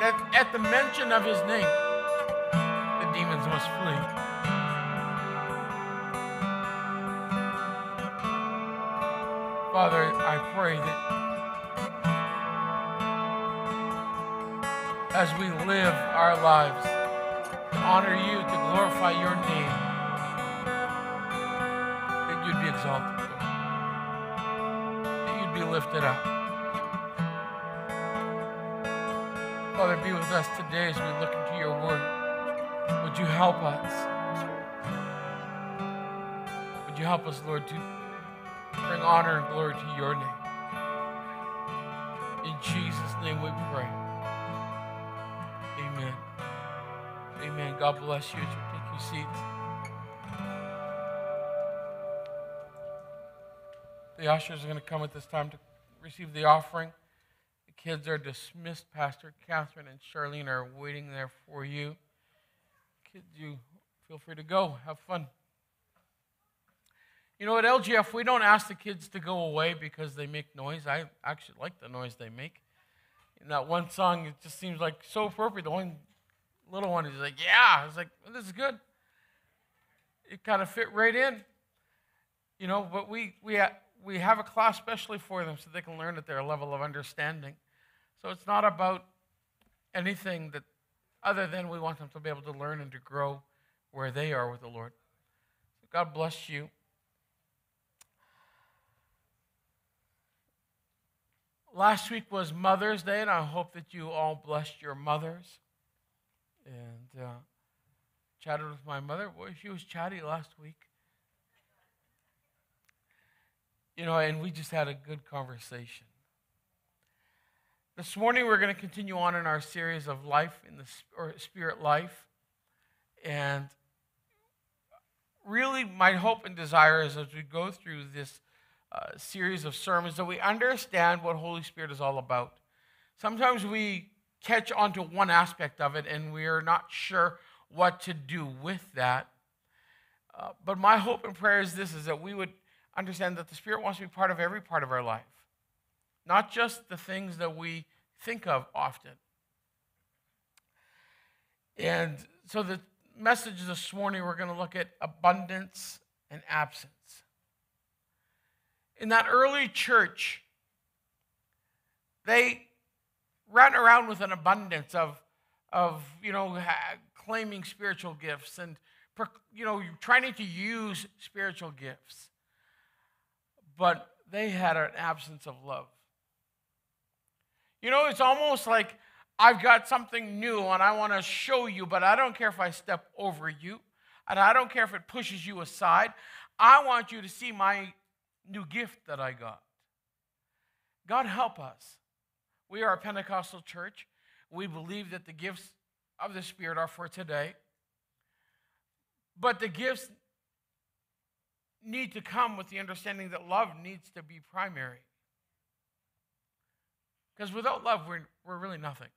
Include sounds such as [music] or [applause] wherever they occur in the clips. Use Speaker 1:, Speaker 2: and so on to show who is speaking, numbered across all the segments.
Speaker 1: that at the mention of his name, the demons must flee. Father, I pray that as we live our lives to honor you, to glorify your name, that you'd be exalted, that you'd be lifted up. Father, be with us today as we look into your word. Would you help us? Would you help us, Lord, to bring honor and glory to your name? In Jesus' name we pray. Amen. Amen. God bless you as you take your seats. The ushers are going to come at this time to receive the offering. Kids are dismissed. Pastor Catherine and Charlene are waiting there for you. Kids, you feel free to go. Have fun. You know, at LGF, we don't ask the kids to go away because they make noise. I actually like the noise they make. In that one song, it just seems like so appropriate. The one little one is like, yeah. I was like, well, this is good. It kind of fit right in. You know, but we, we, we have a class specially for them so they can learn at their level of understanding. So it's not about anything that other than we want them to be able to learn and to grow where they are with the Lord. So God bless you. Last week was Mother's Day, and I hope that you all blessed your mothers. And uh, chatted with my mother. Boy, she was chatty last week. You know, and we just had a good conversation. This morning, we're going to continue on in our series of life in the or spirit life. And really, my hope and desire is as we go through this uh, series of sermons that we understand what Holy Spirit is all about. Sometimes we catch onto one aspect of it and we are not sure what to do with that. Uh, but my hope and prayer is this is that we would understand that the Spirit wants to be part of every part of our life, not just the things that we think of often. And so, the message this morning, we're going to look at abundance and absence. In that early church, they ran around with an abundance of, of you know, claiming spiritual gifts and, you know, trying to use spiritual gifts but they had an absence of love. You know, it's almost like I've got something new and I want to show you, but I don't care if I step over you, and I don't care if it pushes you aside. I want you to see my new gift that I got. God help us. We are a Pentecostal church. We believe that the gifts of the Spirit are for today. But the gifts need to come with the understanding that love needs to be primary. Because without love, we're, we're really nothing.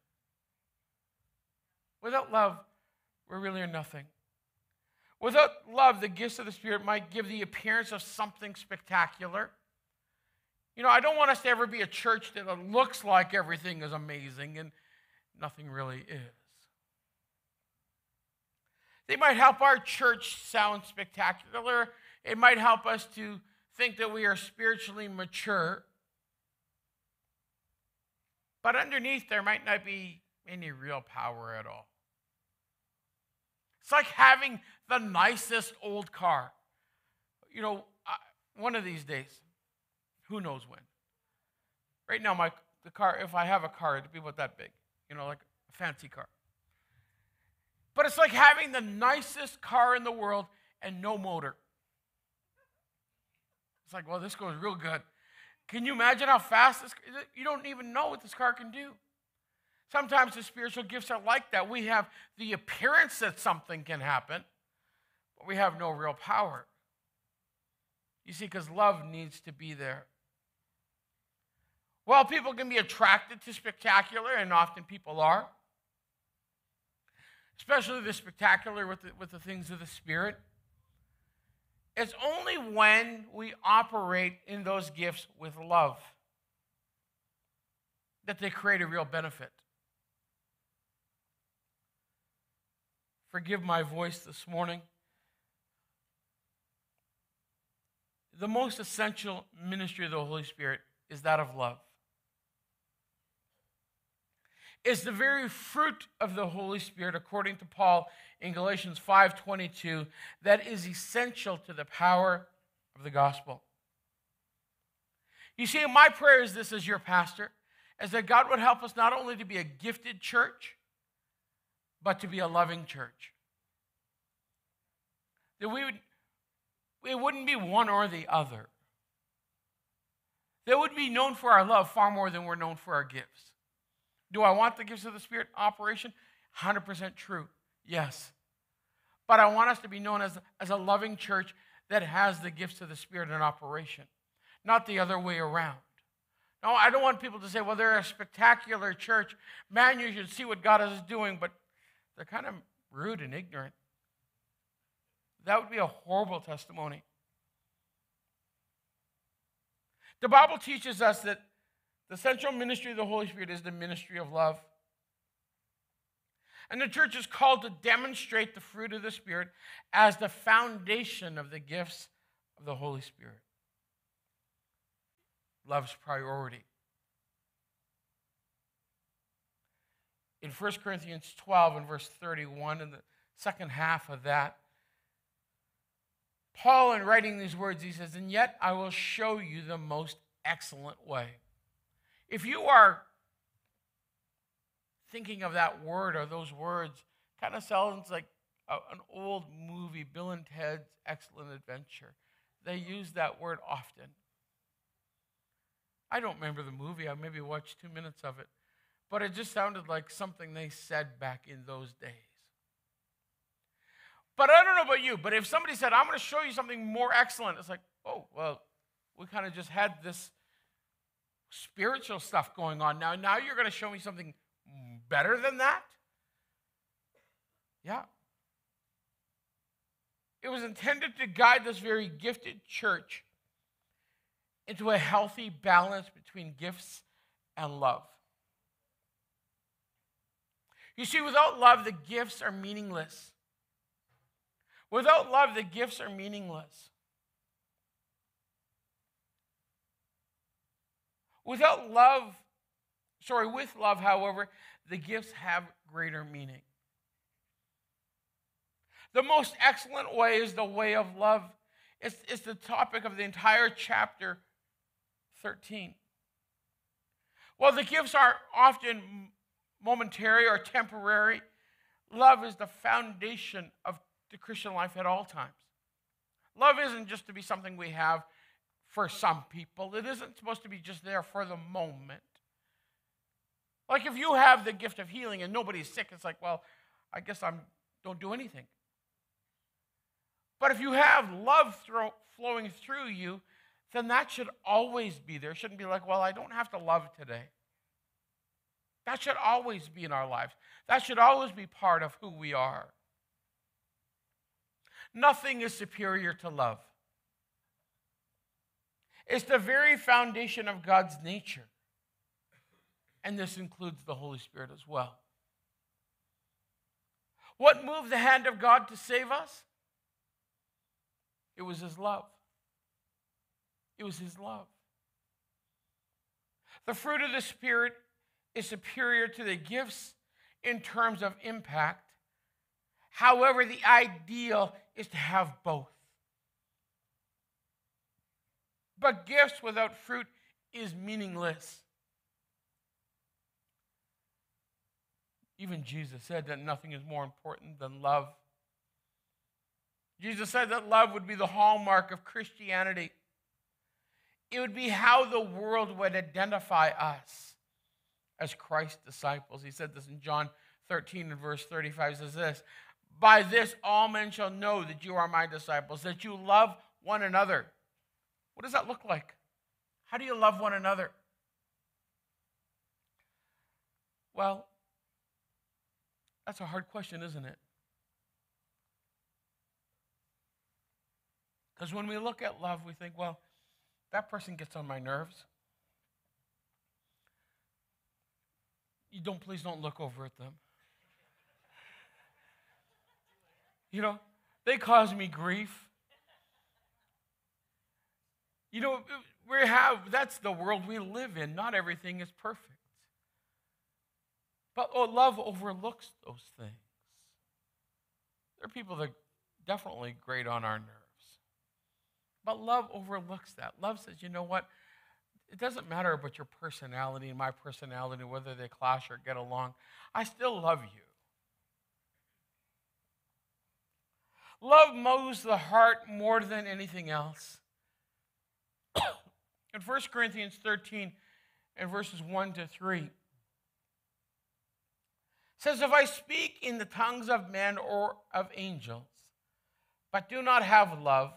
Speaker 1: Without love, we're really nothing. Without love, the gifts of the Spirit might give the appearance of something spectacular. You know, I don't want us to ever be a church that looks like everything is amazing and nothing really is. They might help our church sound spectacular it might help us to think that we are spiritually mature. But underneath, there might not be any real power at all. It's like having the nicest old car. You know, one of these days, who knows when. Right now, my the car, if I have a car, it'd be about that big, you know, like a fancy car. But it's like having the nicest car in the world and no motor. It's like, well, this goes real good. Can you imagine how fast this? You don't even know what this car can do. Sometimes the spiritual gifts are like that. We have the appearance that something can happen, but we have no real power. You see, because love needs to be there. Well, people can be attracted to spectacular, and often people are, especially the spectacular with the, with the things of the Spirit. It's only when we operate in those gifts with love that they create a real benefit. Forgive my voice this morning. The most essential ministry of the Holy Spirit is that of love. It's the very fruit of the Holy Spirit, according to Paul in Galatians 5:22, that is essential to the power of the gospel. You see, my prayer is this as your pastor, is that God would help us not only to be a gifted church, but to be a loving church. That we would it wouldn't be one or the other. That would be known for our love far more than we're known for our gifts. Do I want the gifts of the Spirit operation? 100% true. Yes. But I want us to be known as, as a loving church that has the gifts of the Spirit in operation, not the other way around. No, I don't want people to say, well, they're a spectacular church. Man, you should see what God is doing, but they're kind of rude and ignorant. That would be a horrible testimony. The Bible teaches us that the central ministry of the Holy Spirit is the ministry of love. And the church is called to demonstrate the fruit of the Spirit as the foundation of the gifts of the Holy Spirit. Love's priority. In 1 Corinthians 12 and verse 31, in the second half of that, Paul, in writing these words, he says, And yet I will show you the most excellent way. If you are thinking of that word or those words, kind of sounds like a, an old movie, Bill and Ted's Excellent Adventure. They use that word often. I don't remember the movie. I maybe watched two minutes of it. But it just sounded like something they said back in those days. But I don't know about you, but if somebody said, I'm going to show you something more excellent, it's like, oh, well, we kind of just had this spiritual stuff going on. Now, now you're going to show me something better than that? Yeah. It was intended to guide this very gifted church into a healthy balance between gifts and love. You see, without love, the gifts are meaningless. Without love, the gifts are meaningless. Without love, sorry, with love, however, the gifts have greater meaning. The most excellent way is the way of love. It's, it's the topic of the entire chapter 13. While the gifts are often momentary or temporary, love is the foundation of the Christian life at all times. Love isn't just to be something we have for some people, it isn't supposed to be just there for the moment. Like if you have the gift of healing and nobody's sick, it's like, well, I guess I'm don't do anything. But if you have love throw, flowing through you, then that should always be there. It shouldn't be like, well, I don't have to love today. That should always be in our lives. That should always be part of who we are. Nothing is superior to love. It's the very foundation of God's nature. And this includes the Holy Spirit as well. What moved the hand of God to save us? It was His love. It was His love. The fruit of the Spirit is superior to the gifts in terms of impact. However, the ideal is to have both. But gifts without fruit is meaningless. Even Jesus said that nothing is more important than love. Jesus said that love would be the hallmark of Christianity. It would be how the world would identify us as Christ's disciples. He said this in John 13 and verse 35 says this, "By this all men shall know that you are my disciples, that you love one another." What does that look like? How do you love one another? Well, that's a hard question, isn't it? Because when we look at love, we think, well, that person gets on my nerves. You don't, please don't look over at them. You know, they cause me grief. You know, we have, that's the world we live in. Not everything is perfect. But oh, love overlooks those things. There are people that definitely grate on our nerves. But love overlooks that. Love says, you know what? It doesn't matter about your personality and my personality, whether they clash or get along. I still love you. Love mows the heart more than anything else. In 1 Corinthians 13 and verses 1 to 3, says, If I speak in the tongues of men or of angels, but do not have love,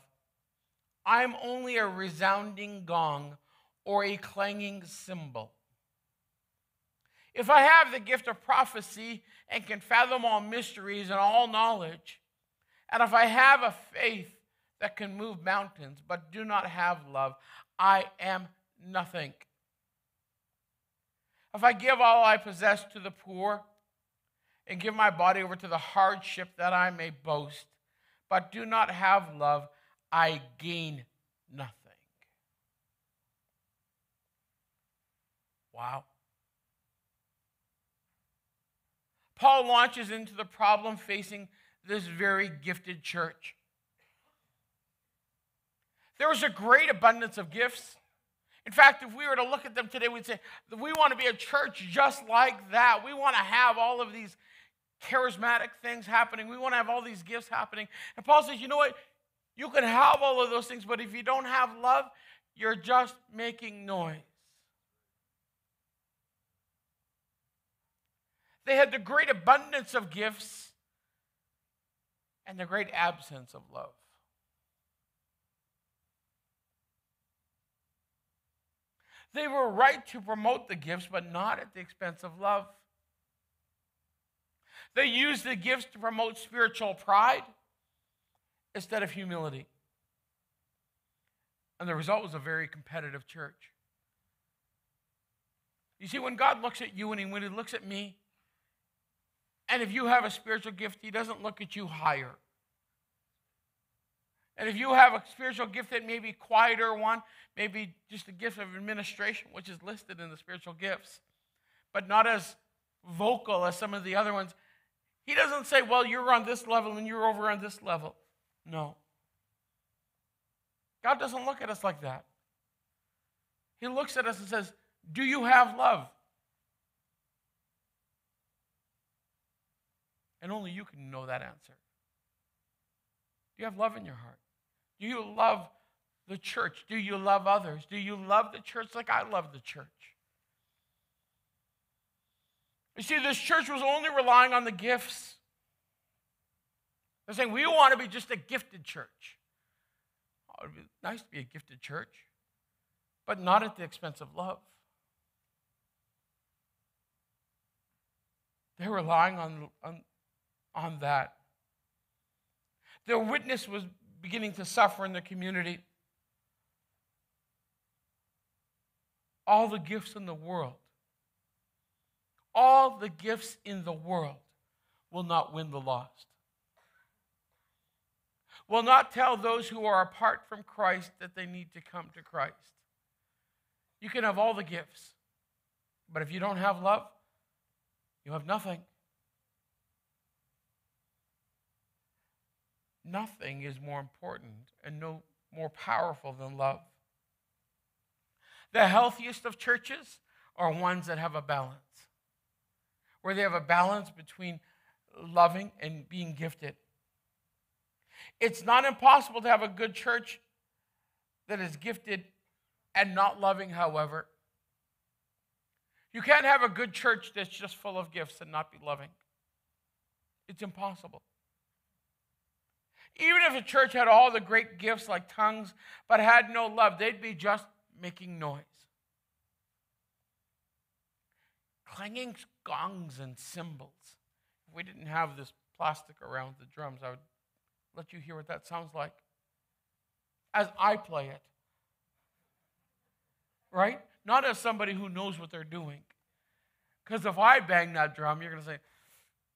Speaker 1: I am only a resounding gong or a clanging cymbal. If I have the gift of prophecy and can fathom all mysteries and all knowledge, and if I have a faith that can move mountains but do not have love, I am nothing. If I give all I possess to the poor and give my body over to the hardship that I may boast, but do not have love, I gain nothing. Wow. Paul launches into the problem facing this very gifted church. There was a great abundance of gifts. In fact, if we were to look at them today, we'd say, we want to be a church just like that. We want to have all of these charismatic things happening. We want to have all these gifts happening. And Paul says, you know what? You can have all of those things, but if you don't have love, you're just making noise. They had the great abundance of gifts and the great absence of love. They were right to promote the gifts, but not at the expense of love. They used the gifts to promote spiritual pride instead of humility. And the result was a very competitive church. You see, when God looks at you and when He looks at me, and if you have a spiritual gift, He doesn't look at you higher. And if you have a spiritual gift that may be quieter one, maybe just a gift of administration, which is listed in the spiritual gifts, but not as vocal as some of the other ones, he doesn't say, well, you're on this level and you're over on this level. No. God doesn't look at us like that. He looks at us and says, Do you have love? And only you can know that answer. Do you have love in your heart? Do you love the church? Do you love others? Do you love the church like I love the church? You see, this church was only relying on the gifts. They're saying, we want to be just a gifted church. Oh, it would be nice to be a gifted church, but not at the expense of love. They're relying on, on, on that. Their witness was beginning to suffer in the community. All the gifts in the world, all the gifts in the world will not win the lost. Will not tell those who are apart from Christ that they need to come to Christ. You can have all the gifts, but if you don't have love, you have nothing. Nothing is more important and no more powerful than love. The healthiest of churches are ones that have a balance, where they have a balance between loving and being gifted. It's not impossible to have a good church that is gifted and not loving, however. You can't have a good church that's just full of gifts and not be loving. It's impossible. Even if a church had all the great gifts like tongues, but had no love, they'd be just making noise. Clanging gongs and cymbals. If we didn't have this plastic around the drums, I would let you hear what that sounds like as I play it. Right? Not as somebody who knows what they're doing. Because if I bang that drum, you're going to say,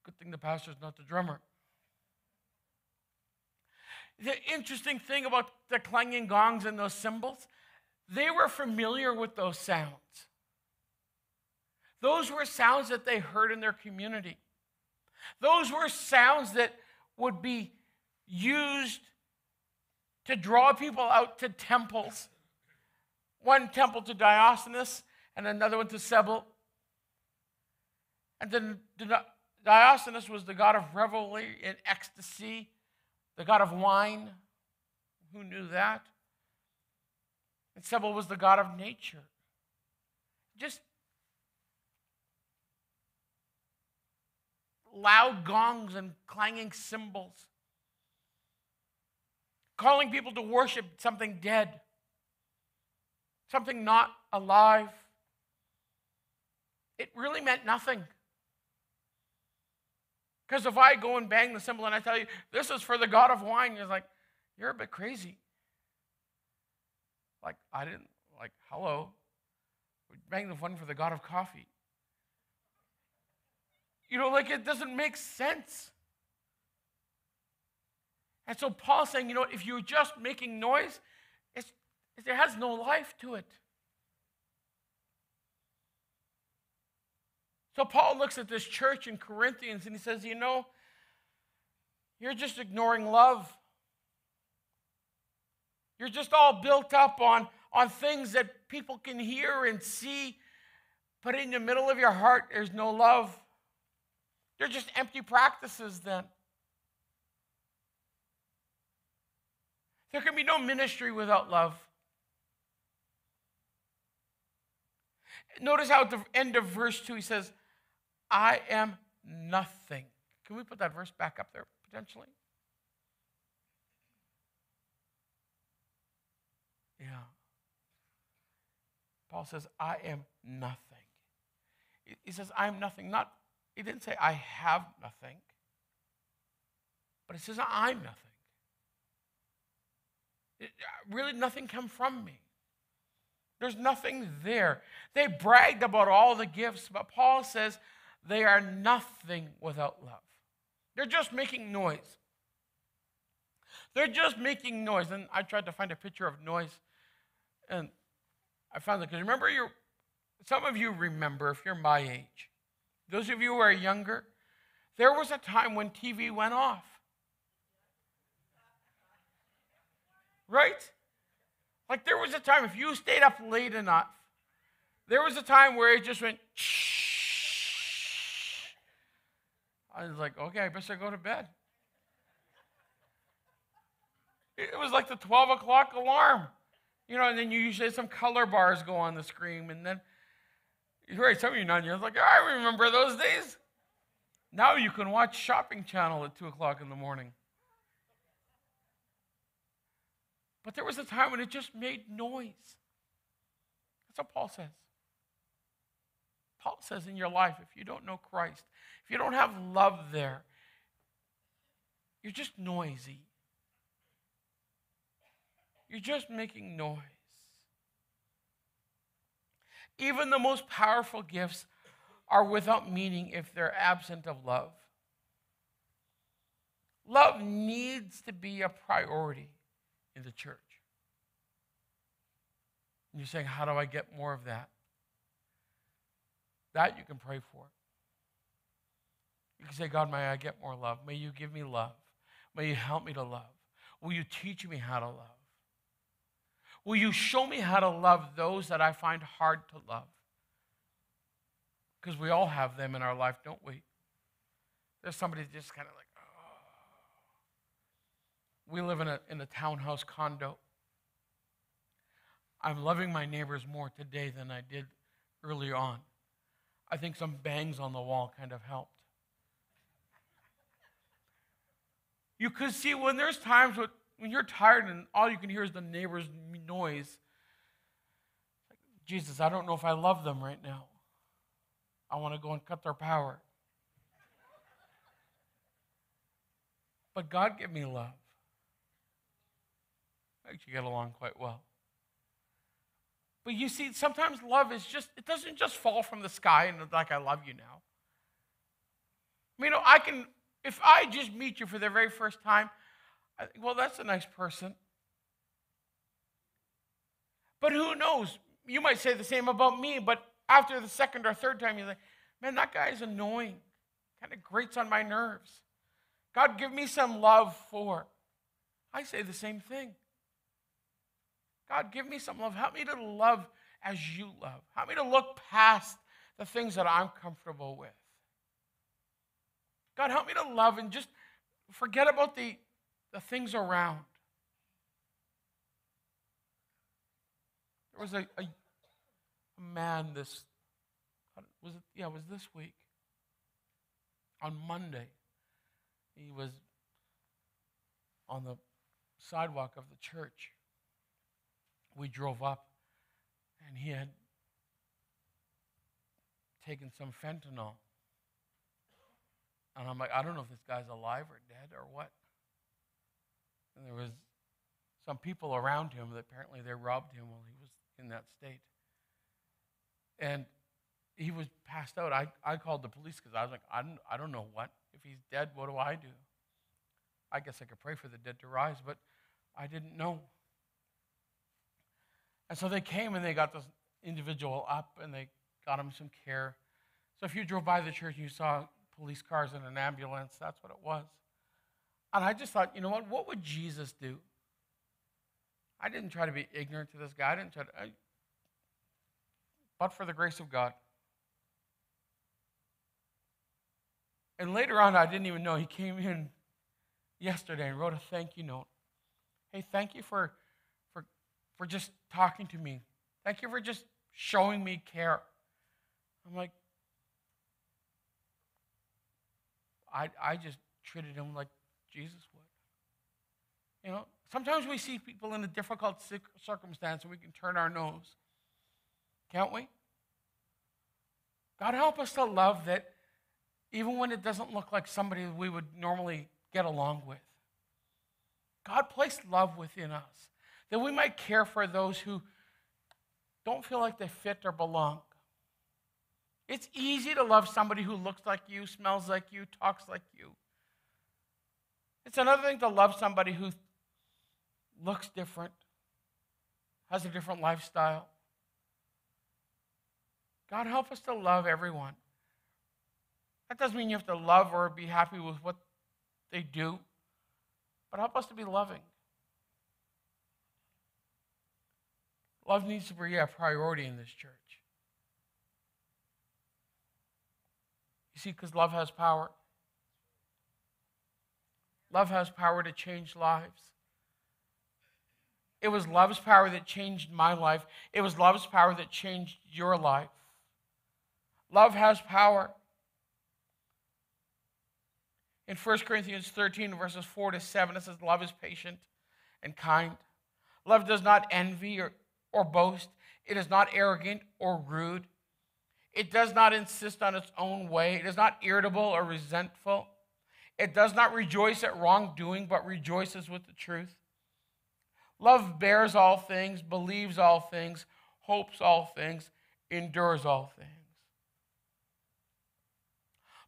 Speaker 1: good thing the pastor's not the drummer. The interesting thing about the clanging gongs and those cymbals, they were familiar with those sounds. Those were sounds that they heard in their community. Those were sounds that would be used to draw people out to temples. One temple to Dionysus and another one to Cybele. And then Dionysus was the god of revelry and ecstasy, the god of wine. Who knew that? And Cybele was the god of nature. Just loud gongs and clanging cymbals, calling people to worship something dead, something not alive. It really meant nothing. Because if I go and bang the cymbal and I tell you, this is for the God of wine, you're like, you're a bit crazy. Like, I didn't, like, hello. We bang the one for the God of coffee. You know, like it doesn't make sense. And so Paul's saying, you know, if you're just making noise, it has no life to it. So Paul looks at this church in Corinthians and he says, you know, you're just ignoring love. You're just all built up on, on things that people can hear and see, but in the middle of your heart, there's no love. They're just empty practices then. There can be no ministry without love. Notice how at the end of verse 2 he says, I am nothing. Can we put that verse back up there potentially? Yeah. Paul says, I am nothing. He says, I am nothing, not he didn't say, I have nothing, but he says, I'm nothing. It, uh, really, nothing come from me. There's nothing there. They bragged about all the gifts, but Paul says they are nothing without love. They're just making noise. They're just making noise. And I tried to find a picture of noise, and I found it because remember, you some of you remember if you're my age. Those of you who are younger, there was a time when TV went off. Right? Like there was a time, if you stayed up late enough, there was a time where it just went shh. I was like, okay, I better go to bed. It was like the 12 o'clock alarm. You know, and then you usually some color bars go on the screen, and then Right, some of you nine years like, I remember those days. Now you can watch Shopping Channel at 2 o'clock in the morning. But there was a time when it just made noise. That's what Paul says. Paul says in your life, if you don't know Christ, if you don't have love there, you're just noisy. You're just making noise. Even the most powerful gifts are without meaning if they're absent of love. Love needs to be a priority in the church. And you're saying, How do I get more of that? That you can pray for. You can say, God, may I get more love? May you give me love. May you help me to love. Will you teach me how to love? Will you show me how to love those that I find hard to love? Because we all have them in our life, don't we? There's somebody just kind of like, oh. We live in a, in a townhouse condo. I'm loving my neighbors more today than I did early on. I think some bangs on the wall kind of helped. You could see when there's times when you're tired and all you can hear is the neighbor's noise, Jesus, I don't know if I love them right now. I want to go and cut their power. But God give me love. I actually get along quite well. But you see, sometimes love is just, it doesn't just fall from the sky and like, I love you now. I mean, you know, I can, if I just meet you for the very first time, I well, that's a nice person. But who knows? You might say the same about me, but after the second or third time, you're like, man, that guy is annoying. Kind of grates on my nerves. God, give me some love for. I say the same thing. God, give me some love. Help me to love as you love. Help me to look past the things that I'm comfortable with. God, help me to love and just forget about the, the things around. There was a, a, a man this, was it, yeah, it was this week. On Monday, he was on the sidewalk of the church. We drove up, and he had taken some fentanyl. And I'm like, I don't know if this guy's alive or dead or what. And there was some people around him that apparently they robbed him while he was in that state. And he was passed out. I, I called the police because I was like, I don't, I don't know what. If he's dead, what do I do? I guess I could pray for the dead to rise, but I didn't know. And so they came and they got this individual up and they got him some care. So if you drove by the church and you saw police cars and an ambulance, that's what it was. And I just thought, you know what? What would Jesus do? I didn't try to be ignorant to this guy. I didn't try to, I, but for the grace of God. And later on, I didn't even know he came in yesterday and wrote a thank you note. Hey, thank you for, for, for just talking to me. Thank you for just showing me care. I'm like, I, I just treated him like Jesus would. You know, sometimes we see people in a difficult circumstance and we can turn our nose. Can't we? God help us to love that even when it doesn't look like somebody we would normally get along with. God placed love within us that we might care for those who don't feel like they fit or belong. It's easy to love somebody who looks like you, smells like you, talks like you. It's another thing to love somebody who looks different, has a different lifestyle. God, help us to love everyone. That doesn't mean you have to love or be happy with what they do, but help us to be loving. Love needs to be a priority in this church. You see, because love has power. Love has power to change lives. It was love's power that changed my life. It was love's power that changed your life. Love has power. In 1 Corinthians 13, verses 4 to 7, it says, Love is patient and kind. Love does not envy or, or boast. It is not arrogant or rude. It does not insist on its own way. It is not irritable or resentful. It does not rejoice at wrongdoing, but rejoices with the truth. Love bears all things, believes all things, hopes all things, endures all things.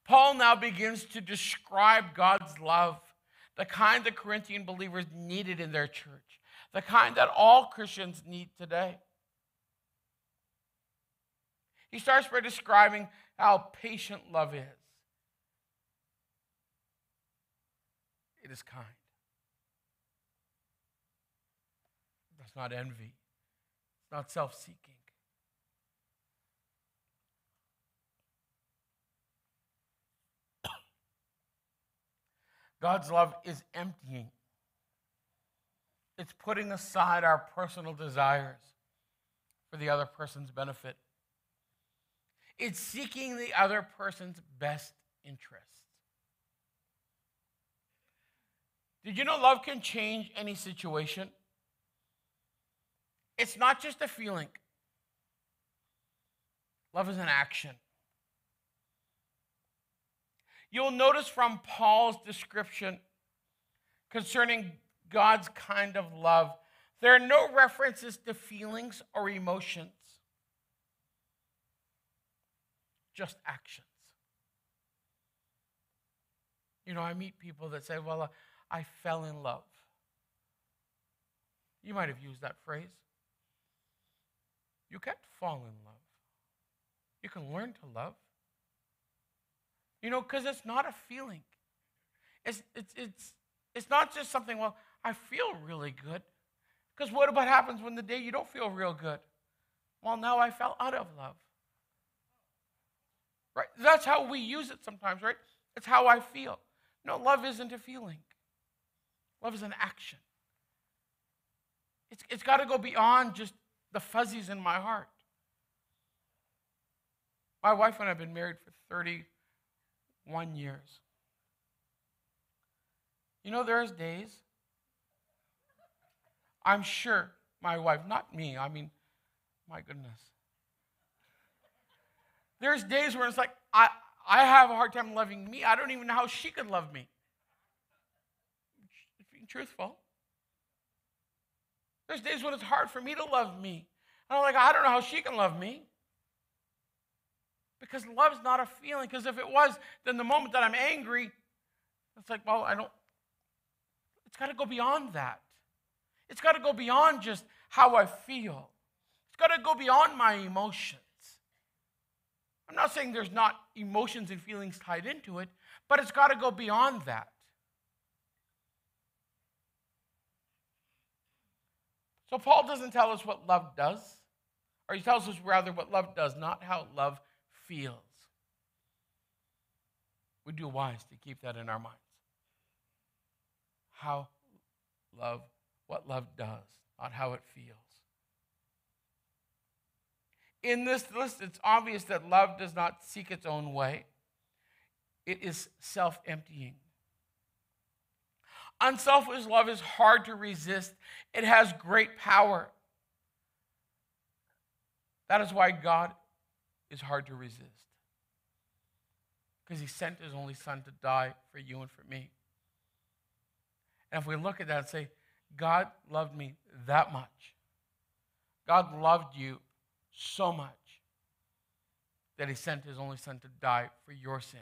Speaker 1: Paul now begins to describe God's love, the kind the Corinthian believers needed in their church, the kind that all Christians need today. He starts by describing how patient love is. It is kind. It does not envy. It's not self seeking. [coughs] God's love is emptying. It's putting aside our personal desires for the other person's benefit. It's seeking the other person's best interests. Did you know love can change any situation? It's not just a feeling, love is an action. You'll notice from Paul's description concerning God's kind of love, there are no references to feelings or emotions, just actions. You know, I meet people that say, Well, I fell in love. You might have used that phrase. You can't fall in love. You can learn to love. You know, because it's not a feeling. It's, it's, it's, it's not just something, well, I feel really good. Because what about happens when the day you don't feel real good? Well, now I fell out of love. Right? That's how we use it sometimes, right? It's how I feel. No, love isn't a feeling. Love is an action. It's, it's got to go beyond just the fuzzies in my heart. My wife and I have been married for 31 years. You know, there's days, I'm sure my wife, not me, I mean, my goodness. There's days where it's like, I, I have a hard time loving me. I don't even know how she could love me. Being truthful. There's days when it's hard for me to love me. And I'm like, I don't know how she can love me. Because love's not a feeling. Because if it was, then the moment that I'm angry, it's like, well, I don't. It's got to go beyond that. It's got to go beyond just how I feel. It's got to go beyond my emotions. I'm not saying there's not emotions and feelings tied into it, but it's got to go beyond that. So Paul doesn't tell us what love does, or he tells us rather what love does, not how love feels. We do wise to keep that in our minds. How love, what love does, not how it feels. In this list, it's obvious that love does not seek its own way, it is self emptying. Unselfish love is hard to resist, it has great power. That is why God is hard to resist. Because he sent his only son to die for you and for me. And if we look at that and say, God loved me that much, God loved you so much that he sent his only son to die for your sin.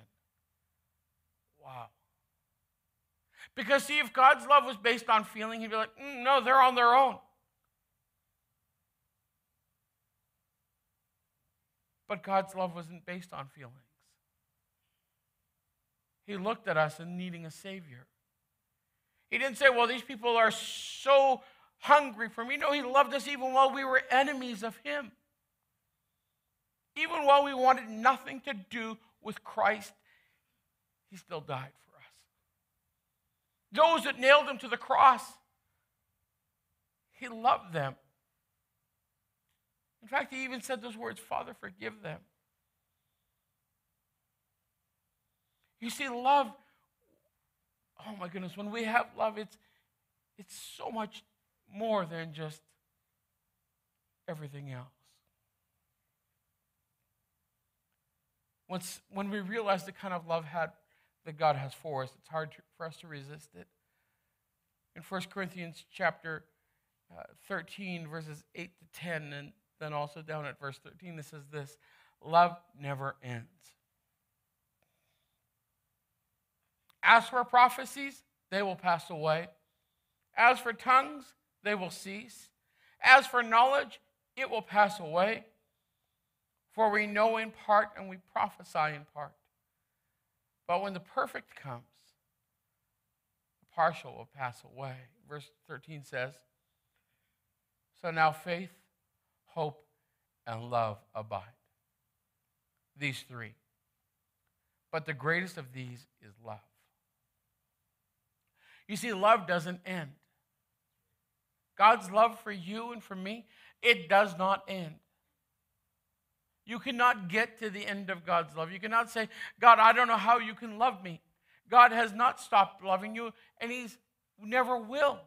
Speaker 1: Wow. Because, see, if God's love was based on feeling, he'd be like, mm, no, they're on their own. But God's love wasn't based on feelings. He looked at us and needing a Savior. He didn't say, well, these people are so hungry for me. No, He loved us even while we were enemies of Him. Even while we wanted nothing to do with Christ, He still died for us. Those that nailed Him to the cross, He loved them. In fact, He even said those words Father, forgive them. You see, love, oh my goodness, when we have love, it's, it's so much more than just everything else. Once, when we realize the kind of love had, that God has for us, it's hard to, for us to resist it. In 1 Corinthians chapter uh, 13, verses 8 to 10, and then also down at verse 13, this says this love never ends. As for prophecies, they will pass away. As for tongues, they will cease. As for knowledge, it will pass away. For we know in part and we prophesy in part. But when the perfect comes, the partial will pass away. Verse 13 says So now faith, hope, and love abide. These three. But the greatest of these is love. You see, love doesn't end. God's love for you and for me, it does not end. You cannot get to the end of God's love. You cannot say, God, I don't know how you can love me. God has not stopped loving you, and He's never will.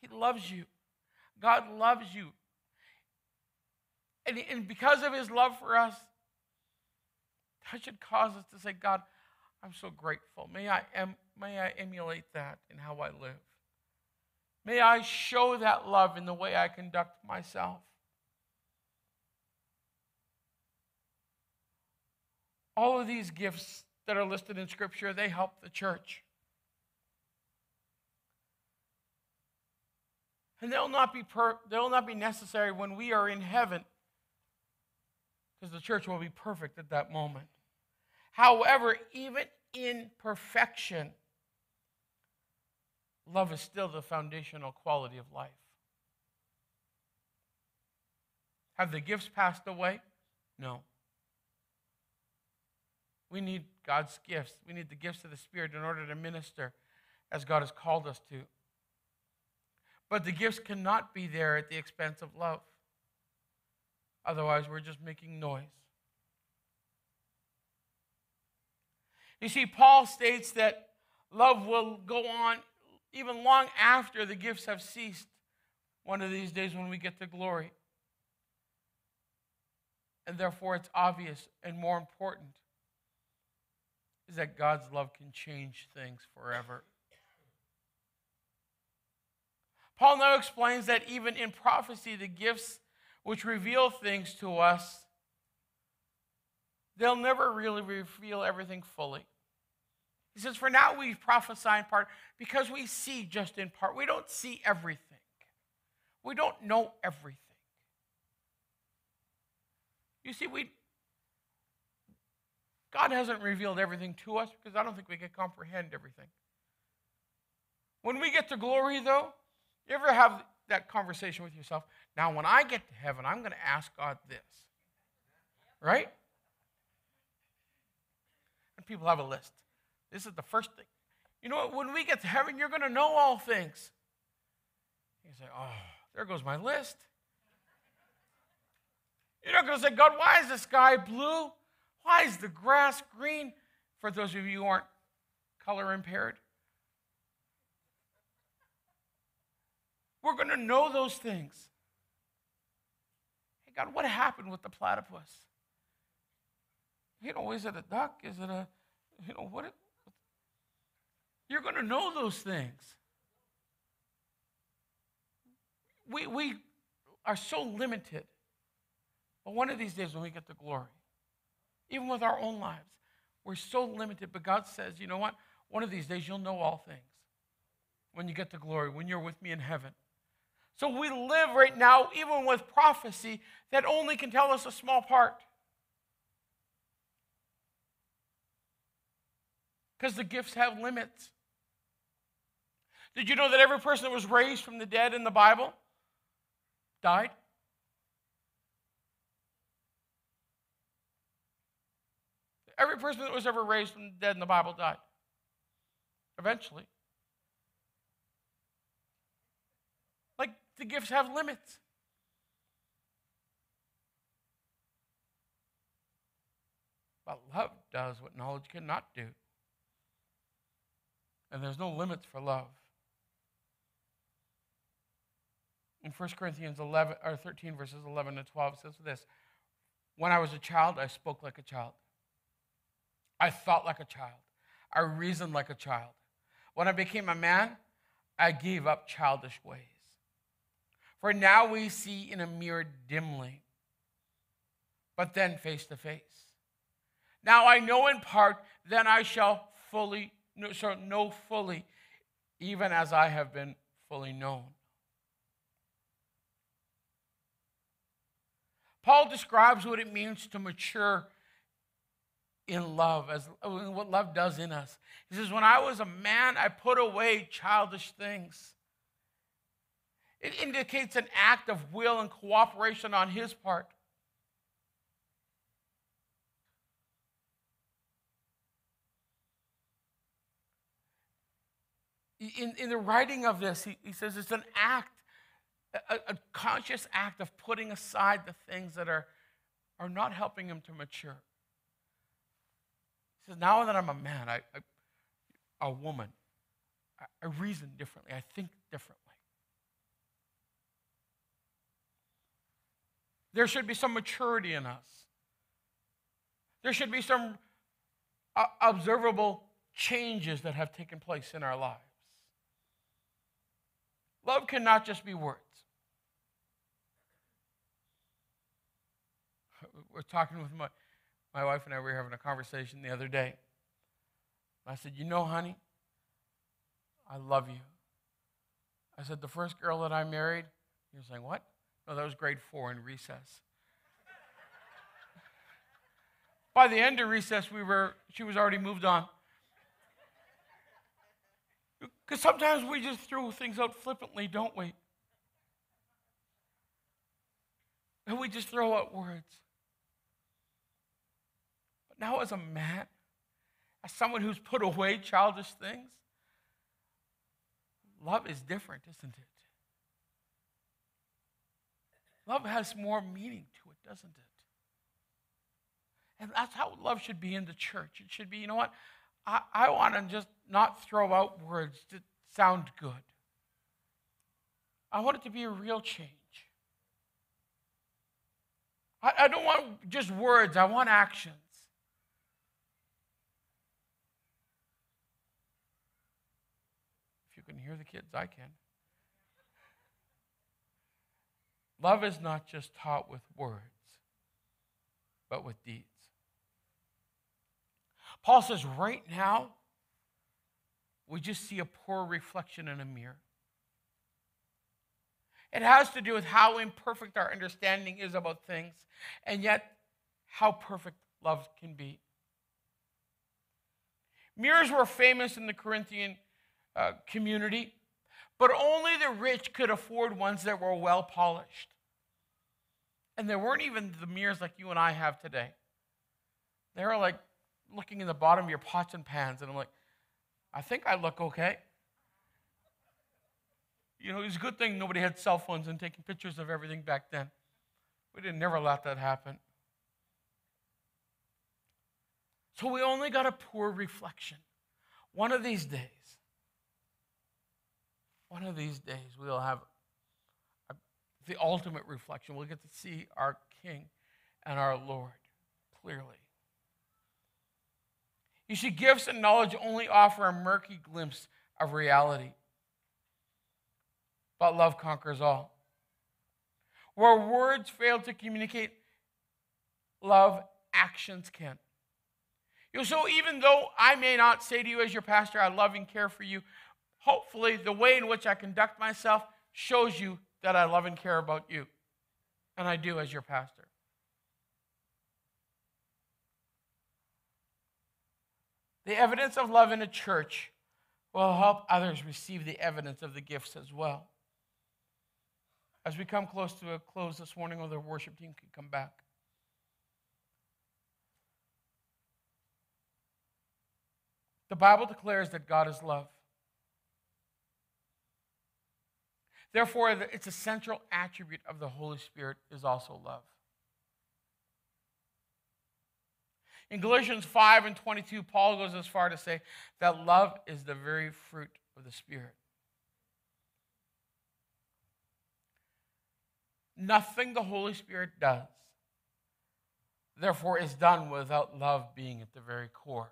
Speaker 1: He loves you. God loves you. And, and because of His love for us, that should cause us to say, God, I'm so grateful. May I, em- may I emulate that in how I live. May I show that love in the way I conduct myself. All of these gifts that are listed in Scripture, they help the church. And they'll not be, per- they'll not be necessary when we are in heaven because the church will be perfect at that moment. However, even in perfection, love is still the foundational quality of life. Have the gifts passed away? No. We need God's gifts. We need the gifts of the Spirit in order to minister as God has called us to. But the gifts cannot be there at the expense of love. Otherwise, we're just making noise. You see, Paul states that love will go on even long after the gifts have ceased, one of these days when we get to glory. And therefore, it's obvious and more important is that God's love can change things forever. Paul now explains that even in prophecy, the gifts which reveal things to us, they'll never really reveal everything fully. He says, For now we prophesy in part because we see just in part. We don't see everything, we don't know everything. You see, we, God hasn't revealed everything to us because I don't think we can comprehend everything. When we get to glory, though, you ever have that conversation with yourself? Now, when I get to heaven, I'm going to ask God this. Right? And people have a list. This is the first thing. You know what? When we get to heaven, you're going to know all things. You say, oh, there goes my list. You're not going to say, God, why is the sky blue? Why is the grass green? For those of you who aren't color impaired. We're going to know those things. Hey, God, what happened with the platypus? You know, is it a duck? Is it a, you know, what? You're going to know those things. We, we are so limited. But one of these days when we get the glory, even with our own lives, we're so limited. But God says, you know what? One of these days you'll know all things when you get the glory, when you're with me in heaven. So we live right now, even with prophecy that only can tell us a small part. Because the gifts have limits. Did you know that every person that was raised from the dead in the Bible died? Every person that was ever raised from the dead in the Bible died. Eventually. Like the gifts have limits. But love does what knowledge cannot do. And there's no limits for love. In 1 Corinthians 11 or 13 verses 11 and 12 says this, "When I was a child, I spoke like a child. I thought like a child. I reasoned like a child. When I became a man, I gave up childish ways. For now we see in a mirror dimly, but then face to face. Now I know in part, then I shall fully so know fully, even as I have been fully known. Paul describes what it means to mature in love, as what love does in us. He says, When I was a man, I put away childish things. It indicates an act of will and cooperation on his part. In, in the writing of this, he, he says it's an act, a, a conscious act of putting aside the things that are, are not helping him to mature. He says, Now that I'm a man, I, I a woman, I, I reason differently, I think differently. There should be some maturity in us. There should be some uh, observable changes that have taken place in our lives. Love cannot just be words. We're talking with my, my wife and I, we were having a conversation the other day. I said, You know, honey, I love you. I said, The first girl that I married? Was saying, What? No, that was grade four in recess. [laughs] By the end of recess, we were, she was already moved on. [laughs] Because sometimes we just throw things out flippantly, don't we? And we just throw out words. Now, as a man, as someone who's put away childish things, love is different, isn't it? Love has more meaning to it, doesn't it? And that's how love should be in the church. It should be, you know what? I, I want to just not throw out words that sound good. I want it to be a real change. I, I don't want just words, I want actions. If you can hear the kids, I can. Love is not just taught with words, but with deeds. Paul says, right now, we just see a poor reflection in a mirror. It has to do with how imperfect our understanding is about things, and yet how perfect love can be. Mirrors were famous in the Corinthian uh, community, but only the rich could afford ones that were well polished. And there weren't even the mirrors like you and I have today. They were like looking in the bottom of your pots and pans, and I'm like, I think I look okay. You know, it's a good thing nobody had cell phones and taking pictures of everything back then. We didn't never let that happen. So we only got a poor reflection. One of these days, one of these days, we'll have a, the ultimate reflection. We'll get to see our King and our Lord clearly. You see, gifts and knowledge only offer a murky glimpse of reality. But love conquers all. Where words fail to communicate love, actions can. You know, so even though I may not say to you as your pastor, I love and care for you, hopefully the way in which I conduct myself shows you that I love and care about you. And I do as your pastor. The evidence of love in a church will help others receive the evidence of the gifts as well. As we come close to a close this morning, or the worship team can come back. The Bible declares that God is love. Therefore, it's a central attribute of the Holy Spirit is also love. In Galatians 5 and 22, Paul goes as far to say that love is the very fruit of the Spirit. Nothing the Holy Spirit does, therefore, is done without love being at the very core.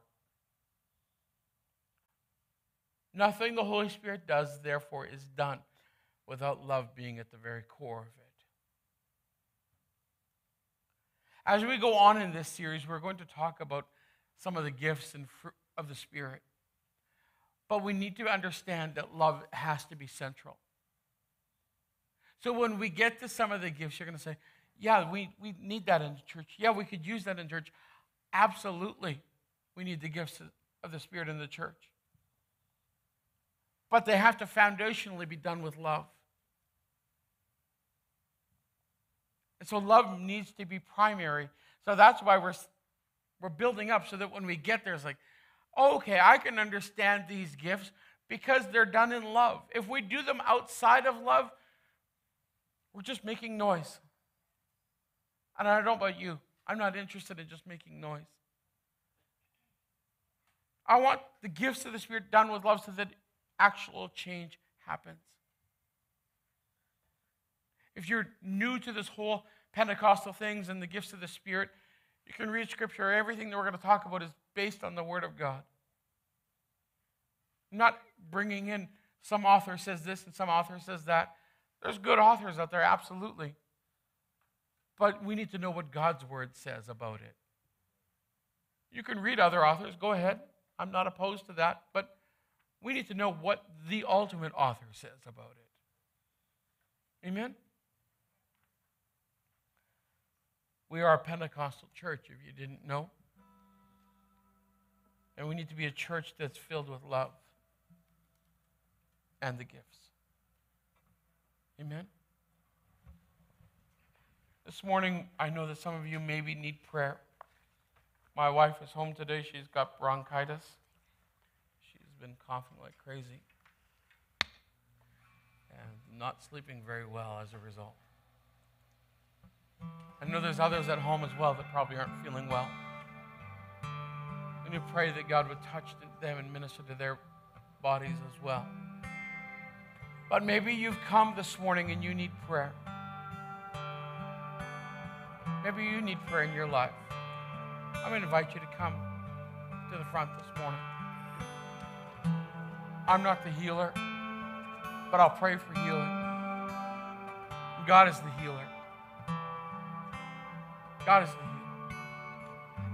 Speaker 1: Nothing the Holy Spirit does, therefore, is done without love being at the very core of it. As we go on in this series, we're going to talk about some of the gifts and fruit of the Spirit. But we need to understand that love has to be central. So when we get to some of the gifts, you're going to say, yeah, we, we need that in church. Yeah, we could use that in church. Absolutely, we need the gifts of the Spirit in the church. But they have to foundationally be done with love. And so love needs to be primary. So that's why we're, we're building up so that when we get there, it's like, okay, I can understand these gifts because they're done in love. If we do them outside of love, we're just making noise. And I don't know about you, I'm not interested in just making noise. I want the gifts of the Spirit done with love so that actual change happens. If you're new to this whole Pentecostal things and the gifts of the Spirit, you can read Scripture. Everything that we're going to talk about is based on the Word of God. I'm not bringing in some author says this and some author says that. There's good authors out there, absolutely. But we need to know what God's Word says about it. You can read other authors, go ahead. I'm not opposed to that. But we need to know what the ultimate author says about it. Amen? We are a Pentecostal church, if you didn't know. And we need to be a church that's filled with love and the gifts. Amen? This morning, I know that some of you maybe need prayer. My wife is home today. She's got bronchitis. She's been coughing like crazy and not sleeping very well as a result. I know there's others at home as well that probably aren't feeling well. And you pray that God would touch them and minister to their bodies as well. But maybe you've come this morning and you need prayer. Maybe you need prayer in your life. I'm going to invite you to come to the front this morning. I'm not the healer, but I'll pray for healing. God is the healer. God is healer.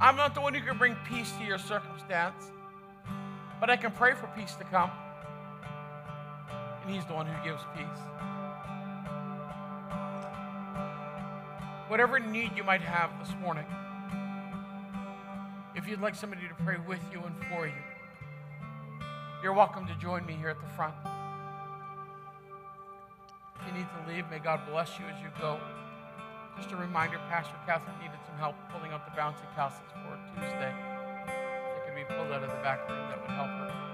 Speaker 1: I'm not the one who can bring peace to your circumstance, but I can pray for peace to come. And He's the one who gives peace. Whatever need you might have this morning, if you'd like somebody to pray with you and for you, you're welcome to join me here at the front. If you need to leave, may God bless you as you go. Just a reminder, Pastor Catherine needed some help pulling up the bouncy castles for Tuesday. If it could be pulled out of the back room, that would help her.